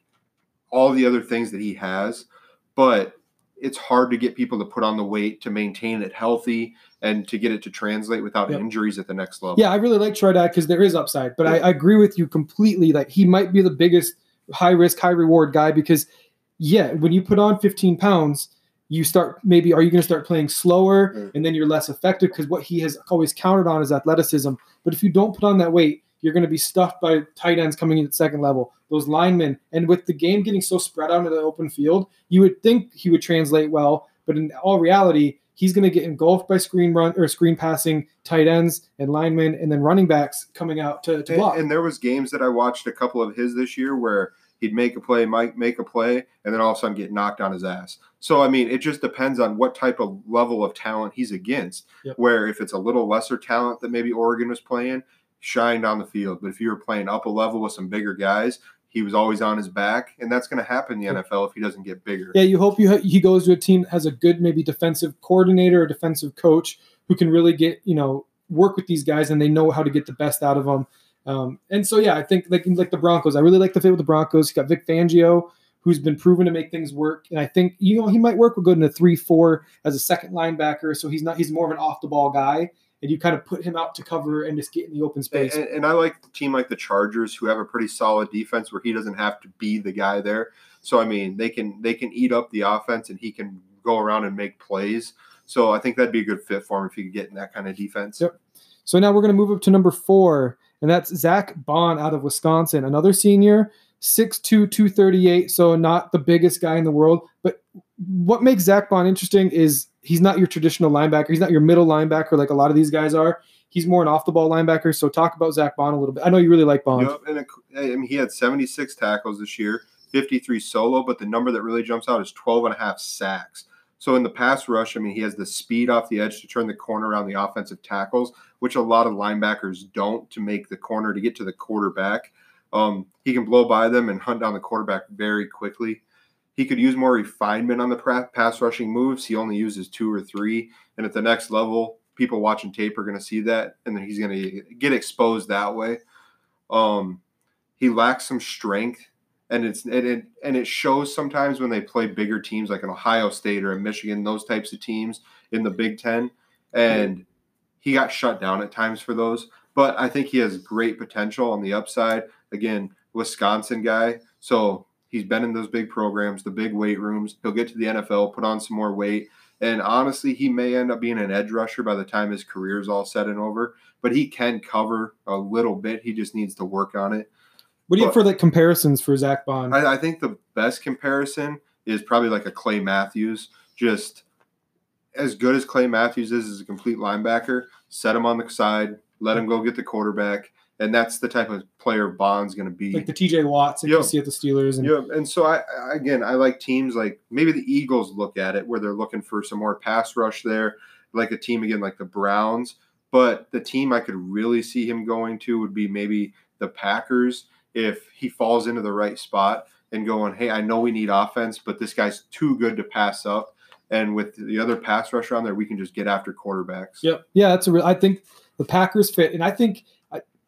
all the other things that he has, but it's hard to get people to put on the weight to maintain it healthy and to get it to translate without Yep. injuries at the next level. Yeah, I really like Troy because there is upside, but I, I agree with you completely. Like he might be the biggest high risk, high reward guy because, yeah, when you put on 15 pounds, you start maybe are you going to start playing slower Mm. and then you're less effective because what he has always counted on is athleticism. But if you don't put on that weight, you're going to be stuffed by tight ends coming in at second level, those linemen. And with the game getting so spread out into the open field, you would think he would translate well. But in all reality, he's going to get engulfed by screen run or screen passing tight ends and linemen and then running backs coming out to, to block. And, and there was games that I watched a couple of his this year where he'd make a play, might make a play, and then all of a sudden get knocked on his ass. So I mean, it just depends on what type of level of talent he's against. Yep. Where if it's a little lesser talent that maybe Oregon was playing, shined on the field. But if you were playing up a level with some bigger guys, he was always on his back, and that's going to happen in the NFL if he doesn't get bigger. Yeah, you hope you he goes to a team that has a good maybe defensive coordinator or defensive coach who can really get you know work with these guys and they know how to get the best out of them. Um, and so yeah, I think like like the Broncos, I really like the fit with the Broncos. He got Vic Fangio, who's been proven to make things work, and I think you know he might work with good in a three four as a second linebacker. So he's not he's more of an off the ball guy. And you kind of put him out to cover and just get in the open space. And, and I like a team like the Chargers who have a pretty solid defense where he doesn't have to be the guy there. So I mean, they can they can eat up the offense and he can go around and make plays. So I think that'd be a good fit for him if he could get in that kind of defense. Yep. So now we're going to move up to number four, and that's Zack Baun out of Wisconsin, another senior, 6'2", 238, so not the biggest guy in the world. But what makes Zack Baun interesting is he's not your traditional linebacker. He's not your middle linebacker like a lot of these guys are. He's more an off the ball linebacker. So talk about Zack Baun a little bit. I know you really like Baun. Yep, and I mean, he had 76 tackles this year, 53 solo, but the number that really jumps out is 12 and a half sacks. So in the pass rush, I mean, he has the speed off the edge to turn the corner around the offensive tackles, which a lot of linebackers don't to make the corner to get to the quarterback. Um, he can blow by them and hunt down the quarterback very quickly. He could use more refinement on the pass rushing moves. He only uses two or three. And at the next level, people watching tape are going to see that, and then he's going to get exposed that way. Um, he lacks some strength, and it's and it and it shows sometimes when they play bigger teams like an Ohio State or a Michigan, those types of teams in the Big Ten, and he got shut down at times for those. But I think he has great potential on the upside. Again, Wisconsin guy, so He's been in those big programs, the big weight rooms. He'll get to the NFL, put on some more weight. And honestly, he may end up being an edge rusher by the time his career is all said and over. But he can cover a little bit. He just needs to work on it. What do you have for like comparisons for Zack Baun? I, I think the best comparison is probably like a Clay Matthews. Just as good as Clay Matthews is as a complete linebacker, set him on the side, let him go get the quarterback and that's the type of player Baun's going to be. Like the T.J. Watts that yep. you see at the Steelers. And- yeah, and so I again I like teams like maybe the Eagles look at it where they're looking for some more pass rush there, like a team again like the Browns. But the team I could really see him going to would be maybe the Packers if he falls into the right spot and going, hey, I know we need offense, but this guy's too good to pass up. And with the other pass rusher on there, we can just get after quarterbacks. Yep. Yeah, that's a real. I think the Packers fit, and I think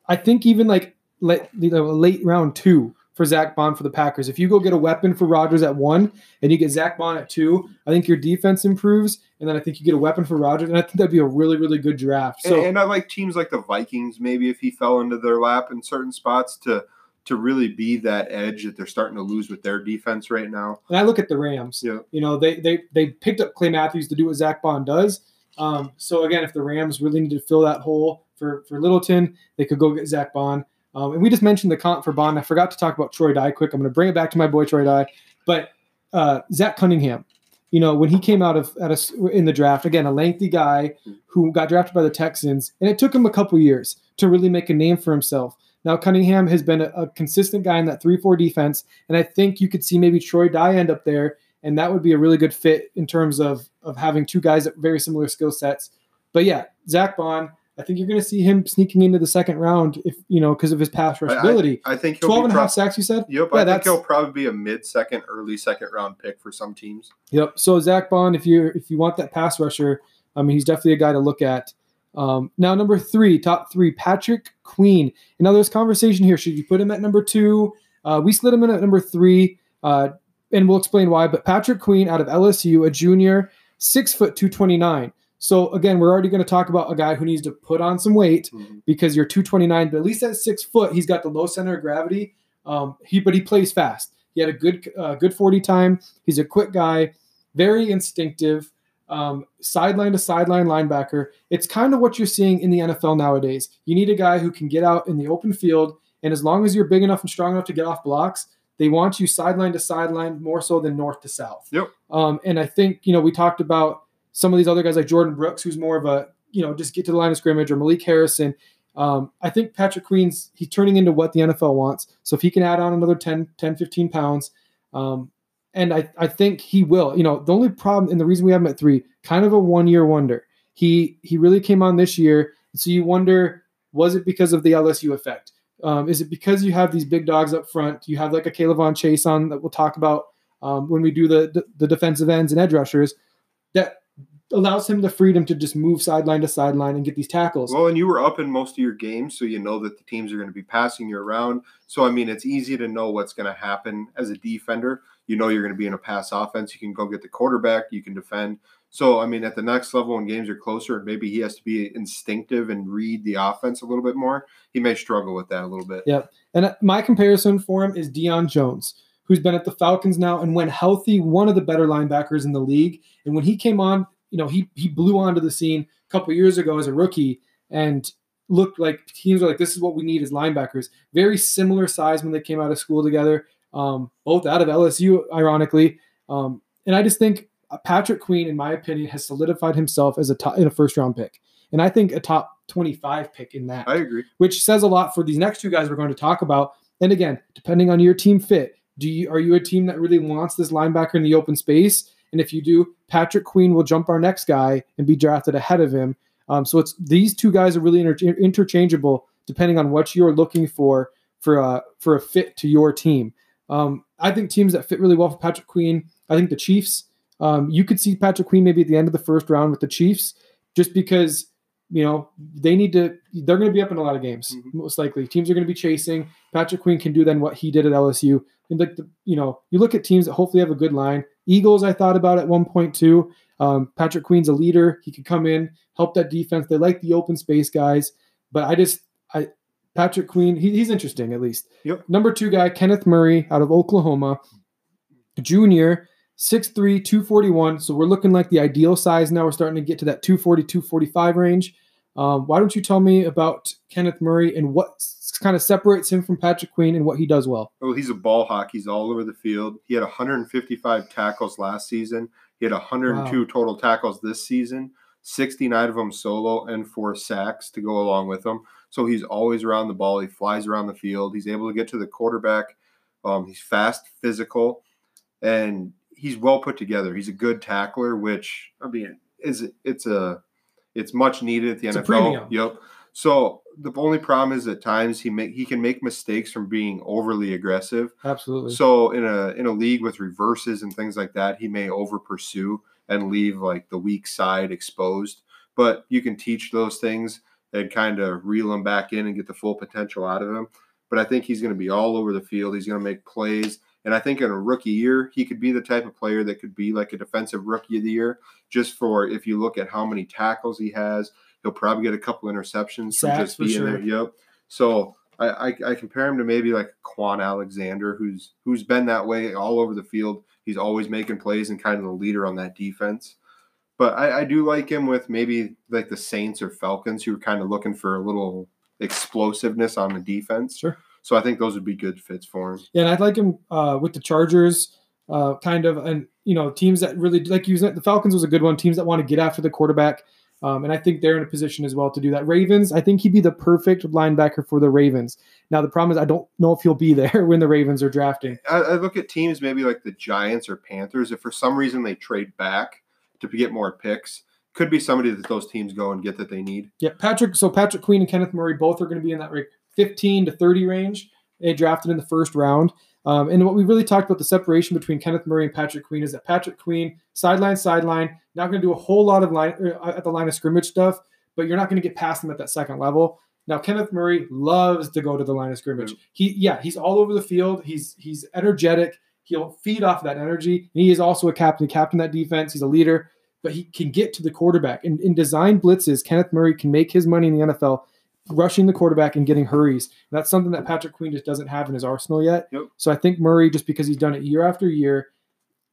I think even like late, you know, late round two for Zack Baun for the Packers. If you go get a weapon for Rodgers at one and you get Zack Baun at two, I think your defense improves. And then I think you get a weapon for Rodgers. And I think that'd be a really, really good draft. So, and, and I like teams like the Vikings, maybe if he fell into their lap in certain spots to to really be that edge that they're starting to lose with their defense right now. And I look at the Rams. Yeah. You know, they they they picked up Clay Matthews to do what Zack Baun does. Um, so again, if the Rams really need to fill that hole, for for Littleton. They could go get Zack Baun. Um, and we just mentioned the comp for Baun. I forgot to talk about Troy Dye quick. I'm going to bring it back to my boy Troy Dye. But uh, Zach Cunningham, you know, when he came out of at a, in the draft, again, a lengthy guy who got drafted by the Texans, and it took him a couple years to really make a name for himself. Now Cunningham has been a, a consistent guy in that three-four defense, and I think you could see maybe Troy Dye end up there, and that would be a really good fit in terms of of having two guys at very similar skill sets. But yeah, Zack Baun I think you're going to see him sneaking into the second round if you know because of his pass rush ability. I, I think 12 and a half sacks. You said. Yep. Yeah, I think he'll probably be a mid-second, early second round pick for some teams. Yep. So Zack Baun, if you if you want that pass rusher, I mean he's definitely a guy to look at. Um, now number three, top three, Patrick Queen. And now there's conversation here. Should you put him at number two? Uh, we slid him in at number three, uh, and we'll explain why. But Patrick Queen out of LSU, a junior, six foot two twenty nine. So again, we're already going to talk about a guy who needs to put on some weight mm-hmm. because you're 229, but at least at six foot, he's got the low center of gravity. Um, he but he plays fast. He had a good uh, good 40 time. He's a quick guy, very instinctive. um, sideline to sideline linebacker. It's kind of what you're seeing in the NFL nowadays. You need a guy who can get out in the open field, and as long as you're big enough and strong enough to get off blocks, they want you sideline to sideline more so than north to south. Yep. Um, and I think you know we talked about some of these other guys like Jordyn Brooks, who's more of a you know just get to the line of scrimmage, or Malik Harrison. Um, I think Patrick Queen's he's turning into what the NFL wants. So if he can add on another 10, 10 15 pounds, um, and I, I think he will. You know, the only problem and the reason we have him at three, kind of a one year wonder. He he really came on this year, so you wonder was it because of the LSU effect? Um, is it because you have these big dogs up front? You have like a K'Lavon Chaisson that we'll talk about um, when we do the, the the defensive ends and edge rushers that allows him the freedom to just move sideline to sideline and get these tackles. Well, and you were up in most of your games, so you know that the teams are going to be passing you around. So, I mean, it's easy to know what's going to happen as a defender. You know you're going to be in a pass offense. You can go get the quarterback, you can defend. So, I mean, at the next level when games are closer, maybe he has to be instinctive and read the offense a little bit more. He may struggle with that a little bit. Yep. And uh, my comparison for him is Deion Jones, who's been at the Falcons now and when healthy, one of the better linebackers in the league. And when he came on, you know, he he blew onto the scene a couple years ago as a rookie and looked like teams are like, this is what we need as linebackers. Very similar size when they came out of school together, um, both out of LSU, ironically. Um, and I just think Patrick Queen, in my opinion, has solidified himself as a top in a first round pick, and I think a top twenty five pick in that. I agree. Which says a lot for these next two guys we're going to talk about. And again, depending on your team fit, do you are you a team that really wants this linebacker in the open space? And if you do, Patrick Queen will jump our next guy and be drafted ahead of him. Um, so it's these two guys are really inter- interchangeable depending on what you're looking for for a for a fit to your team. Um, I think teams that fit really well for Patrick Queen. I think the Chiefs. Um, you could see Patrick Queen maybe at the end of the first round with the Chiefs, just because you know they need to. They're going to be up in a lot of games, mm-hmm. most likely. Teams are going to be chasing. Patrick Queen can do then what he did at LSU. And like the, you know, you look at teams that hopefully have a good line. Eagles, I thought about at one point too. Um, Patrick Queen's a leader. He could come in, help that defense. They like the open space guys, but I just, I, Patrick Queen, he, he's interesting at least. Yep. Number two guy, Kenneth Murray out of Oklahoma, junior, 6'3, 241. So we're looking like the ideal size now. We're starting to get to that 240, 245 range. Um, why don't you tell me about Kenneth Murray and what kind of separates him from Patrick Queen and what he does well? Well, he's a ball hawk. He's all over the field. He had 155 tackles last season. He had 102 wow. total tackles this season, 69 of them solo and four sacks to go along with them. So he's always around the ball. He flies around the field. He's able to get to the quarterback. Um, he's fast, physical, and he's well put together. He's a good tackler, which I mean, is it's a it's much needed at the it's NFL. Yep. So the only problem is at times he make he can make mistakes from being overly aggressive. Absolutely. So in a in a league with reverses and things like that, he may over pursue and leave like the weak side exposed. But you can teach those things and kind of reel him back in and get the full potential out of him. But I think he's going to be all over the field. He's going to make plays. And I think in a rookie year, he could be the type of player that could be like a defensive rookie of the year, just for if you look at how many tackles he has, he'll probably get a couple interceptions Sacks from just being sure. there. Yep. So I, I, I, compare him to maybe like Kwon Alexander, who's who's been that way all over the field. He's always making plays and kind of the leader on that defense. But I, I do like him with maybe like the Saints or Falcons, who are kind of looking for a little explosiveness on the defense. Sure. So I think those would be good fits for him. Yeah, and I'd like him uh, with the Chargers, uh, kind of, and you know, teams that really like use it. The Falcons was a good one. Teams that want to get after the quarterback, um, and I think they're in a position as well to do that. Ravens, I think he'd be the perfect linebacker for the Ravens. Now the problem is I don't know if he'll be (laughs) there when the Ravens are drafting. I, I look at teams maybe like the Giants or Panthers. If for some reason they trade back to get more picks, could be somebody that those teams go and get that they need. Yeah, Patrick. So Patrick Queen and Kenneth Murray both are going to be in that 15 to 30 range. They drafted in the first round. Um, and what we really talked about the separation between Kenneth Murray and Patrick Queen is that Patrick Queen, sideline, sideline, not going to do a whole lot of line uh, at the line of scrimmage stuff, but you're not going to get past him at that second level. Now Kenneth Murray loves to go to the line of scrimmage. He, yeah, he's all over the field. He's he's energetic. He'll feed off that energy. And he is also a captain, captain that defense. He's a leader, but he can get to the quarterback. And in design blitzes, Kenneth Murray can make his money in the NFL rushing the quarterback and getting hurries. And that's something that Patrick Queen just doesn't have in his arsenal yet. Yep. So I think Murray, just because he's done it year after year,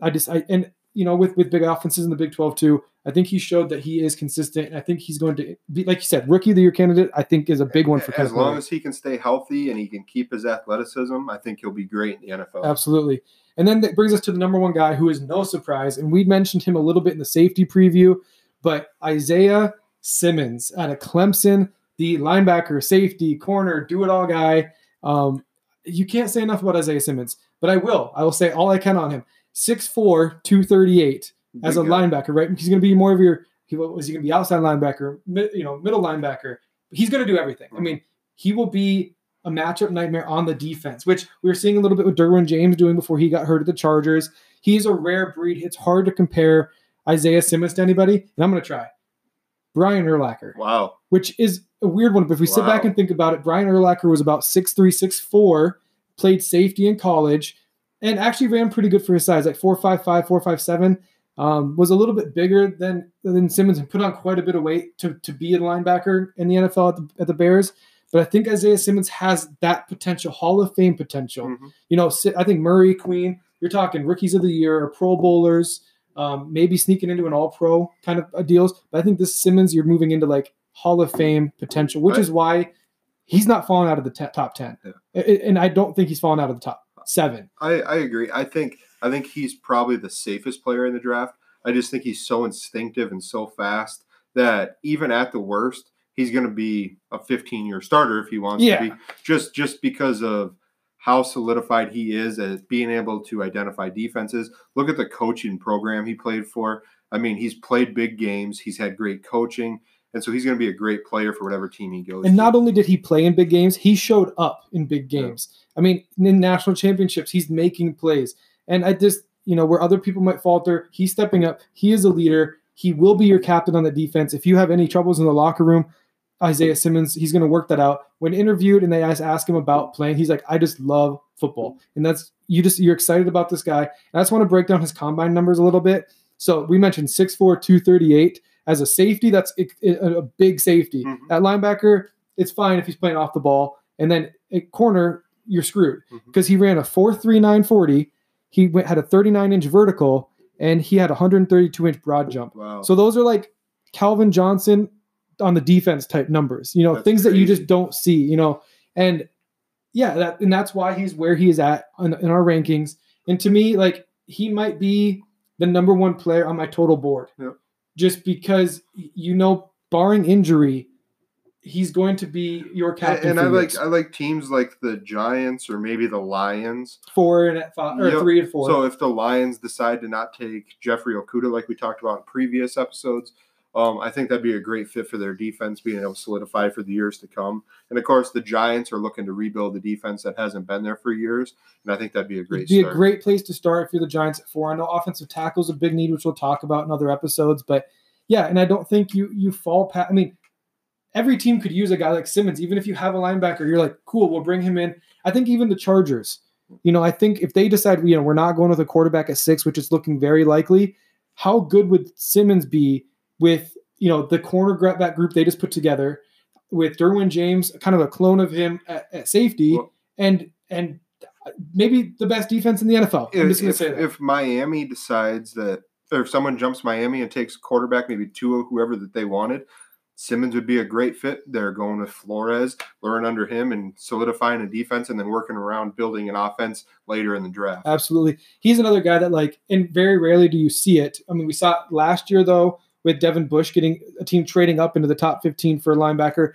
I just I and you know with with big offenses in the Big Twelve too, I think he showed that he is consistent. And I think he's going to be, like you said, rookie of the year candidate. I think is a big one for as Kenneth long Murray. as he can stay healthy and he can keep his athleticism. I think he'll be great in the NFL. Absolutely. And then that brings us to the number one guy who is no surprise. And we mentioned him a little bit in the safety preview, but Isaiah Simmons out of Clemson, the linebacker, safety, corner, do it all guy. Um, you can't say enough about Isaiah Simmons, but I will. I will say all I can on him. 6'4, 238 as a linebacker, right? He's going to be more of your, he was he going to be outside linebacker, mid, you know, middle linebacker. He's going to do everything. I mean, he will be a matchup nightmare on the defense, which we were seeing a little bit with Derwin James doing before he got hurt at the Chargers. He's a rare breed. It's hard to compare Isaiah Simmons to anybody, and I'm going to try. Brian Urlacher, Wow. which is a weird one, but if we sit back and think about it, Brian Urlacher was about 6'3, 6'4, played safety in college, and actually ran pretty good for his size, like 4'5'5, 4'5'7. Um, was a little bit bigger than than Simmons and put on quite a bit of weight to, to be a linebacker in the NFL at the, at the Bears. But I think Isaiah Simmons has that potential, Hall of Fame potential. Mhm. You know, I think Murray, Queen, you're talking rookies of the year or Pro Bowlers, um, maybe sneaking into an All Pro kind of uh, deals. But I think this Simmons, you're moving into like Hall of Fame potential, which Right. is why he's not falling out of the te- top ten. Yeah. And I don't think he's falling out of the top seven. I, I agree. I think I think he's probably the safest player in the draft. I just think he's so instinctive and so fast that even at the worst, he's going to be a 15 year starter if he wants Yeah. to be. Just just because of how solidified he is at being able to identify defenses. Look at the coaching program he played for. I mean, he's played big games. He's had great coaching, and so he's going to be a great player for whatever team he goes. And to. not only did he play in big games, he showed up in big Yeah. games. I mean, in national championships, he's making plays. And I just, you know, where other people might falter, he's stepping up. He is a leader. He will be your captain on the defense. If you have any troubles in the locker room, Isaiah Simmons, he's going to work that out. When interviewed and they ask, ask him about playing, he's like, I just love football. And that's, you just, you're excited about this guy. And I just want to break down his combine numbers a little bit. So we mentioned 6'4, 238. As a safety, that's a, a big safety. Mhm. At linebacker, it's fine if he's playing off the ball. And then at corner, you're screwed because he ran a 4.3940. He went, had a 39 inch vertical and he had a 132 inch broad jump. wow. So those are like Calvin Johnson on the defense type numbers, you know, That's things that you just don't see, you know. And yeah, that and that's why he's where he is at in, in our rankings. And to me, like he might be the number one player on my total board. Yep. Just because you know, barring injury, he's going to be your captain. and for I like. I like teams like the Giants or maybe the Lions. four and five or Yep. three and four. So if the Lions decide to not take Jeffrey Okudah like we talked about in previous episodes, um, I think that'd be a great fit for their defense, being able to solidify for the years to come. And of course, the Giants are looking to rebuild the defense that hasn't been there for years, and I think that'd be a great It'd be start. a great place to start if you're the Giants at four. I know offensive tackle is a big need, which we'll talk about in other episodes. But yeah, and I don't think you you fall past. I mean, every team could use a guy like Simmons. Even if you have a linebacker, you're like, cool, we'll bring him in. I think even the Chargers. You know, I think if they decide, you know, we're not going with a quarterback at six, which is looking very likely, how good would Simmons be with you know the cornerback group they just put together with Derwin James, kind of a clone of him at, at safety, Well- and and maybe the best defense in the NFL. I'm if, just going to if, say that. if Miami decides that, or if someone jumps Miami and takes quarterback, maybe two whoever that they wanted, Simmons would be a great fit. They're going with Flores, learn under him, and solidifying a defense, and then working around building an offense later in the draft. Absolutely. He's another guy that like, and very rarely do you see it. I mean, we saw it last year though with Devin Bush getting a team trading up into the top 15 for a linebacker.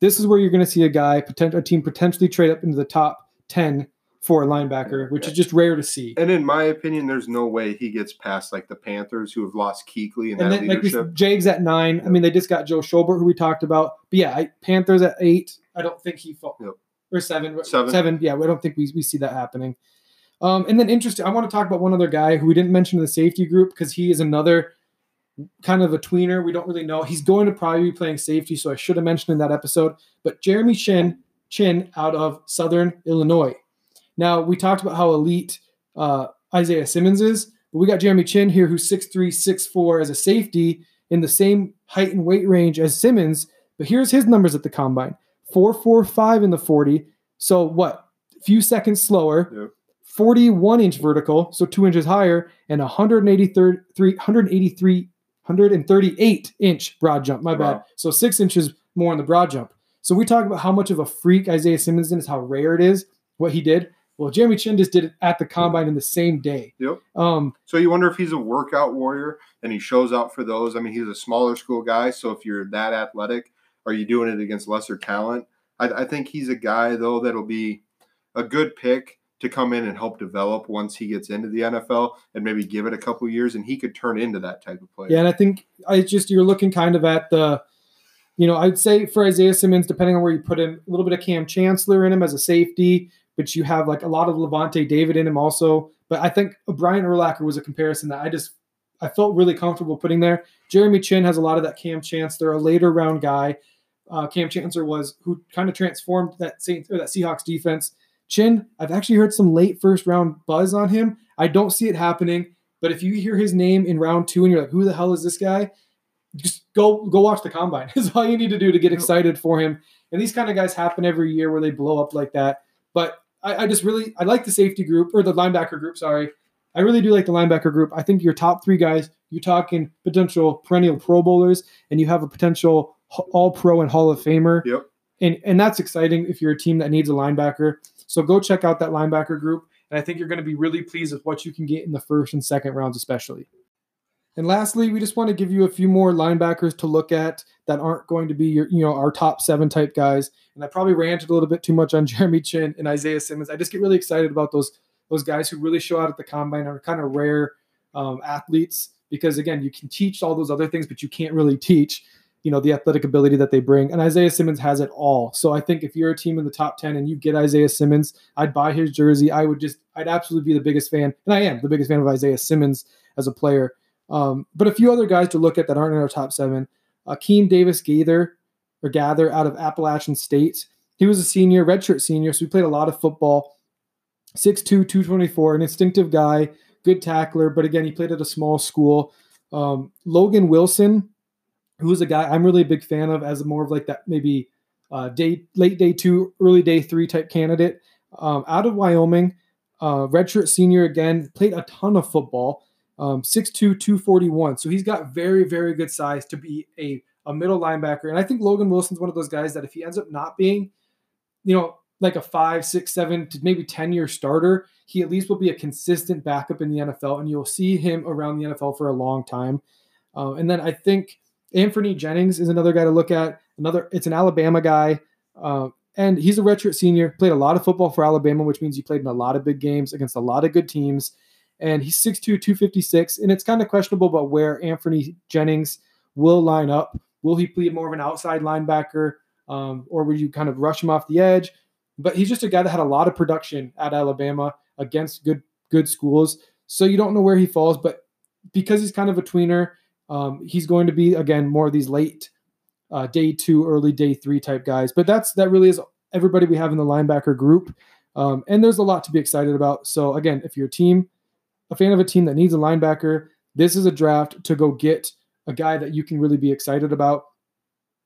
This is where you're going to see a guy, a team potentially trade up into the top 10 for a linebacker, which is just rare to see. And in my opinion, there's no way he gets past like the Panthers, who have lost Kuechly and, And that then like leadership. Jags at nine. I mean, they just got Joe Schobert, who we talked about. But yeah, I, Panthers at eight. I don't think he fall Yep. or seven. Seven. Seven. Yeah, I don't think we, we see that happening. Um, and then interesting. I want to talk about one other guy who we didn't mention in the safety group because he is another kind of a tweener. We don't really know. He's going to probably be playing safety, so I should have mentioned in that episode. But Jeremy Chinn Chinn out of Southern Illinois. Now we talked about how elite uh, Isaiah Simmons is, but we got Jeremy Chinn here, who's 6'3", 6'4", as a safety in the same height and weight range as Simmons. But here's his numbers at the combine: four four five in the forty. So what? A few seconds slower. Yep. 41 inch vertical, so two inches higher, and 183, 183 138 inch broad jump. My bad. Wow. So six inches more on the broad jump. So we talk about how much of a freak Isaiah Simmons is, how rare it is, what he did. Well, Jeremy Chinn just did it at the combine in the same day. Yep. Um, So you wonder if he's a workout warrior and he shows out for those. I mean, he's a smaller school guy, so if you're that athletic, are you doing it against lesser talent? I, I think he's a guy though that'll be a good pick to come in and help develop once he gets into the NFL and maybe give it a couple years, and he could turn into that type of player. Yeah, and I think I just you're looking kind of at the, you know, I'd say for Isaiah Simmons, depending on where you put him, a little bit of Kam Chancellor in him as a safety, but you have like a lot of Lavonte David in him also. But I think Brian Urlacher was a comparison that I just I felt really comfortable putting there. Jeremy Chinn has a lot of that Kam Chancellor, a later round guy. Uh, Kam Chancellor was who kind of transformed that Saints or that Seahawks defense. Chinn, I've actually heard some late first round buzz on him. I don't see it happening, but if you hear his name in round two and you're like, who the hell is this guy? Just go go watch the combine. (laughs) Is all you need to do to get excited for him. And these kind of guys happen every year where they blow up like that. But I, I just really I like the safety group or the linebacker group. Sorry, I really do like the linebacker group. I think your top three guys, you're talking potential perennial Pro Bowlers, and you have a potential All Pro and Hall of Famer. Yep. And and that's exciting if you're a team that needs a linebacker. So go check out that linebacker group, and I think you're going to be really pleased with what you can get in the first and second rounds, especially. And lastly, we just want to give you a few more linebackers to look at that aren't going to be your, you know, our top seven type guys. And I probably ranted a little bit too much on (laughs) Jeremy Chinn and Isaiah Simmons. I just get really excited about those those guys who really show out at the combine are kind of rare um, athletes because again, you can teach all those other things, but you can't really teach, you know, the athletic ability that they bring. And Isaiah Simmons has it all. So I think if you're a team in the top ten and you get Isaiah Simmons, I'd buy his jersey. I would just, I'd absolutely be the biggest fan, and I am the biggest fan of Isaiah Simmons as a player. Um, but a few other guys to look at that aren't in our top seven. Akeem Davis Gaither or Gaither out of Appalachian State. He was a senior, redshirt senior, so he played a lot of football. 6'2, 224, an instinctive guy, good tackler, but again, he played at a small school. Um, Logan Wilson, who's a guy I'm really a big fan of as more of like that maybe uh, day late day two, early day three type candidate. Um, out of Wyoming, uh, redshirt senior again, played a ton of football. Um, 6'2, 241. So he's got very, very good size to be a, a middle linebacker. And I think Logan Wilson's one of those guys that if he ends up not being, you know, like a five, six, seven to maybe 10 year starter, he at least will be a consistent backup in the NFL. And you'll see him around the NFL for a long time. Uh, and then I think Anfernee Jennings is another guy to look at. Another, it's an Alabama guy. Uh, and he's a redshirt senior, played a lot of football for Alabama, which means he played in a lot of big games against a lot of good teams and he's 6'2, 256. And it's kind of questionable about where Anfernee Jennings will line up. Will he play more of an outside linebacker, um, or will you kind of rush him off the edge? But he's just a guy that had a lot of production at Alabama against good good schools. So you don't know where he falls, but because he's kind of a tweener, um, he's going to be again more of these late uh, day two, early day three type guys. But that's that really is everybody we have in the linebacker group, um, and there's a lot to be excited about. So again, if you're a team a fan of a team that needs a linebacker, this is a draft to go get a guy that you can really be excited about.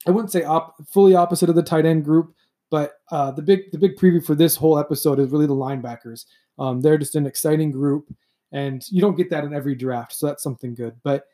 I wouldn't say op- fully opposite of the tight end group, but uh, the big the big preview for this whole episode is really the linebackers. Um, they're just an exciting group, and you don't get that in every draft, so that's something good. But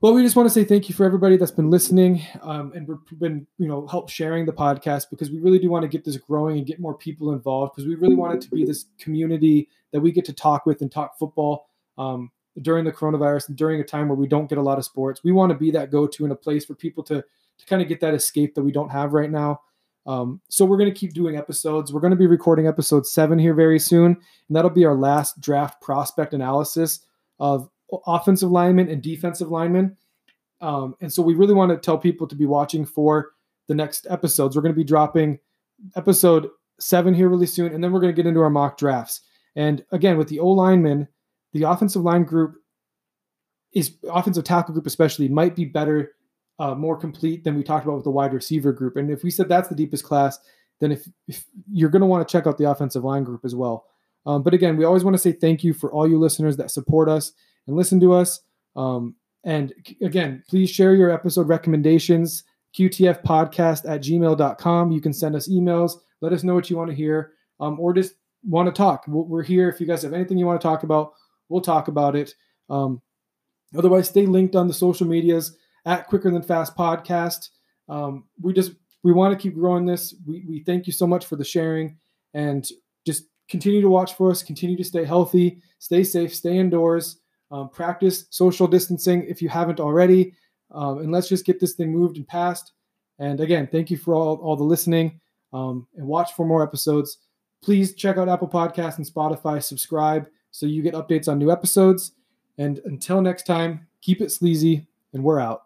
well, we just want to say thank you for everybody that's been listening um, and we've been, you know, help sharing the podcast because we really do want to get this growing and get more people involved because we really want it to be this community that we get to talk with and talk football um, during the coronavirus and during a time where we don't get a lot of sports. We want to be that go-to in a place for people to to kind of get that escape that we don't have right now. Um, so we're going to keep doing episodes. We're going to be recording episode seven here very soon, and that'll be our last draft prospect analysis of offensive linemen and defensive linemen. Um, and so we really want to tell people to be watching for the next episodes. We're going to be dropping episode seven here really soon, and then we're going to get into our mock drafts. And again, with the O linemen, the offensive line group is offensive tackle group, especially, might be better, uh, more complete than we talked about with the wide receiver group. And if we said that's the deepest class, then if, if you're going to want to check out the offensive line group as well. Um, but again, we always want to say thank you for all you listeners that support us and listen to us. Um, and again, please share your episode recommendations, QTF podcast at gmail.com. You can send us emails, let us know what you want to hear, um, or just want to talk. We're here. If you guys have anything you want to talk about, we'll talk about it. Um, Otherwise, stay linked on the social medias at Quicker Than Fast Podcast. Um, we just we want to keep growing this. We, we thank you so much for the sharing and just continue to watch for us. Continue to stay healthy, stay safe, stay indoors, um, practice social distancing if you haven't already, um, and let's just get this thing moved and passed. And again, thank you for all, all the listening um, and watch for more episodes. Please check out Apple Podcasts and Spotify. Subscribe so you get updates on new episodes. And until next time, keep it sleazy, and we're out.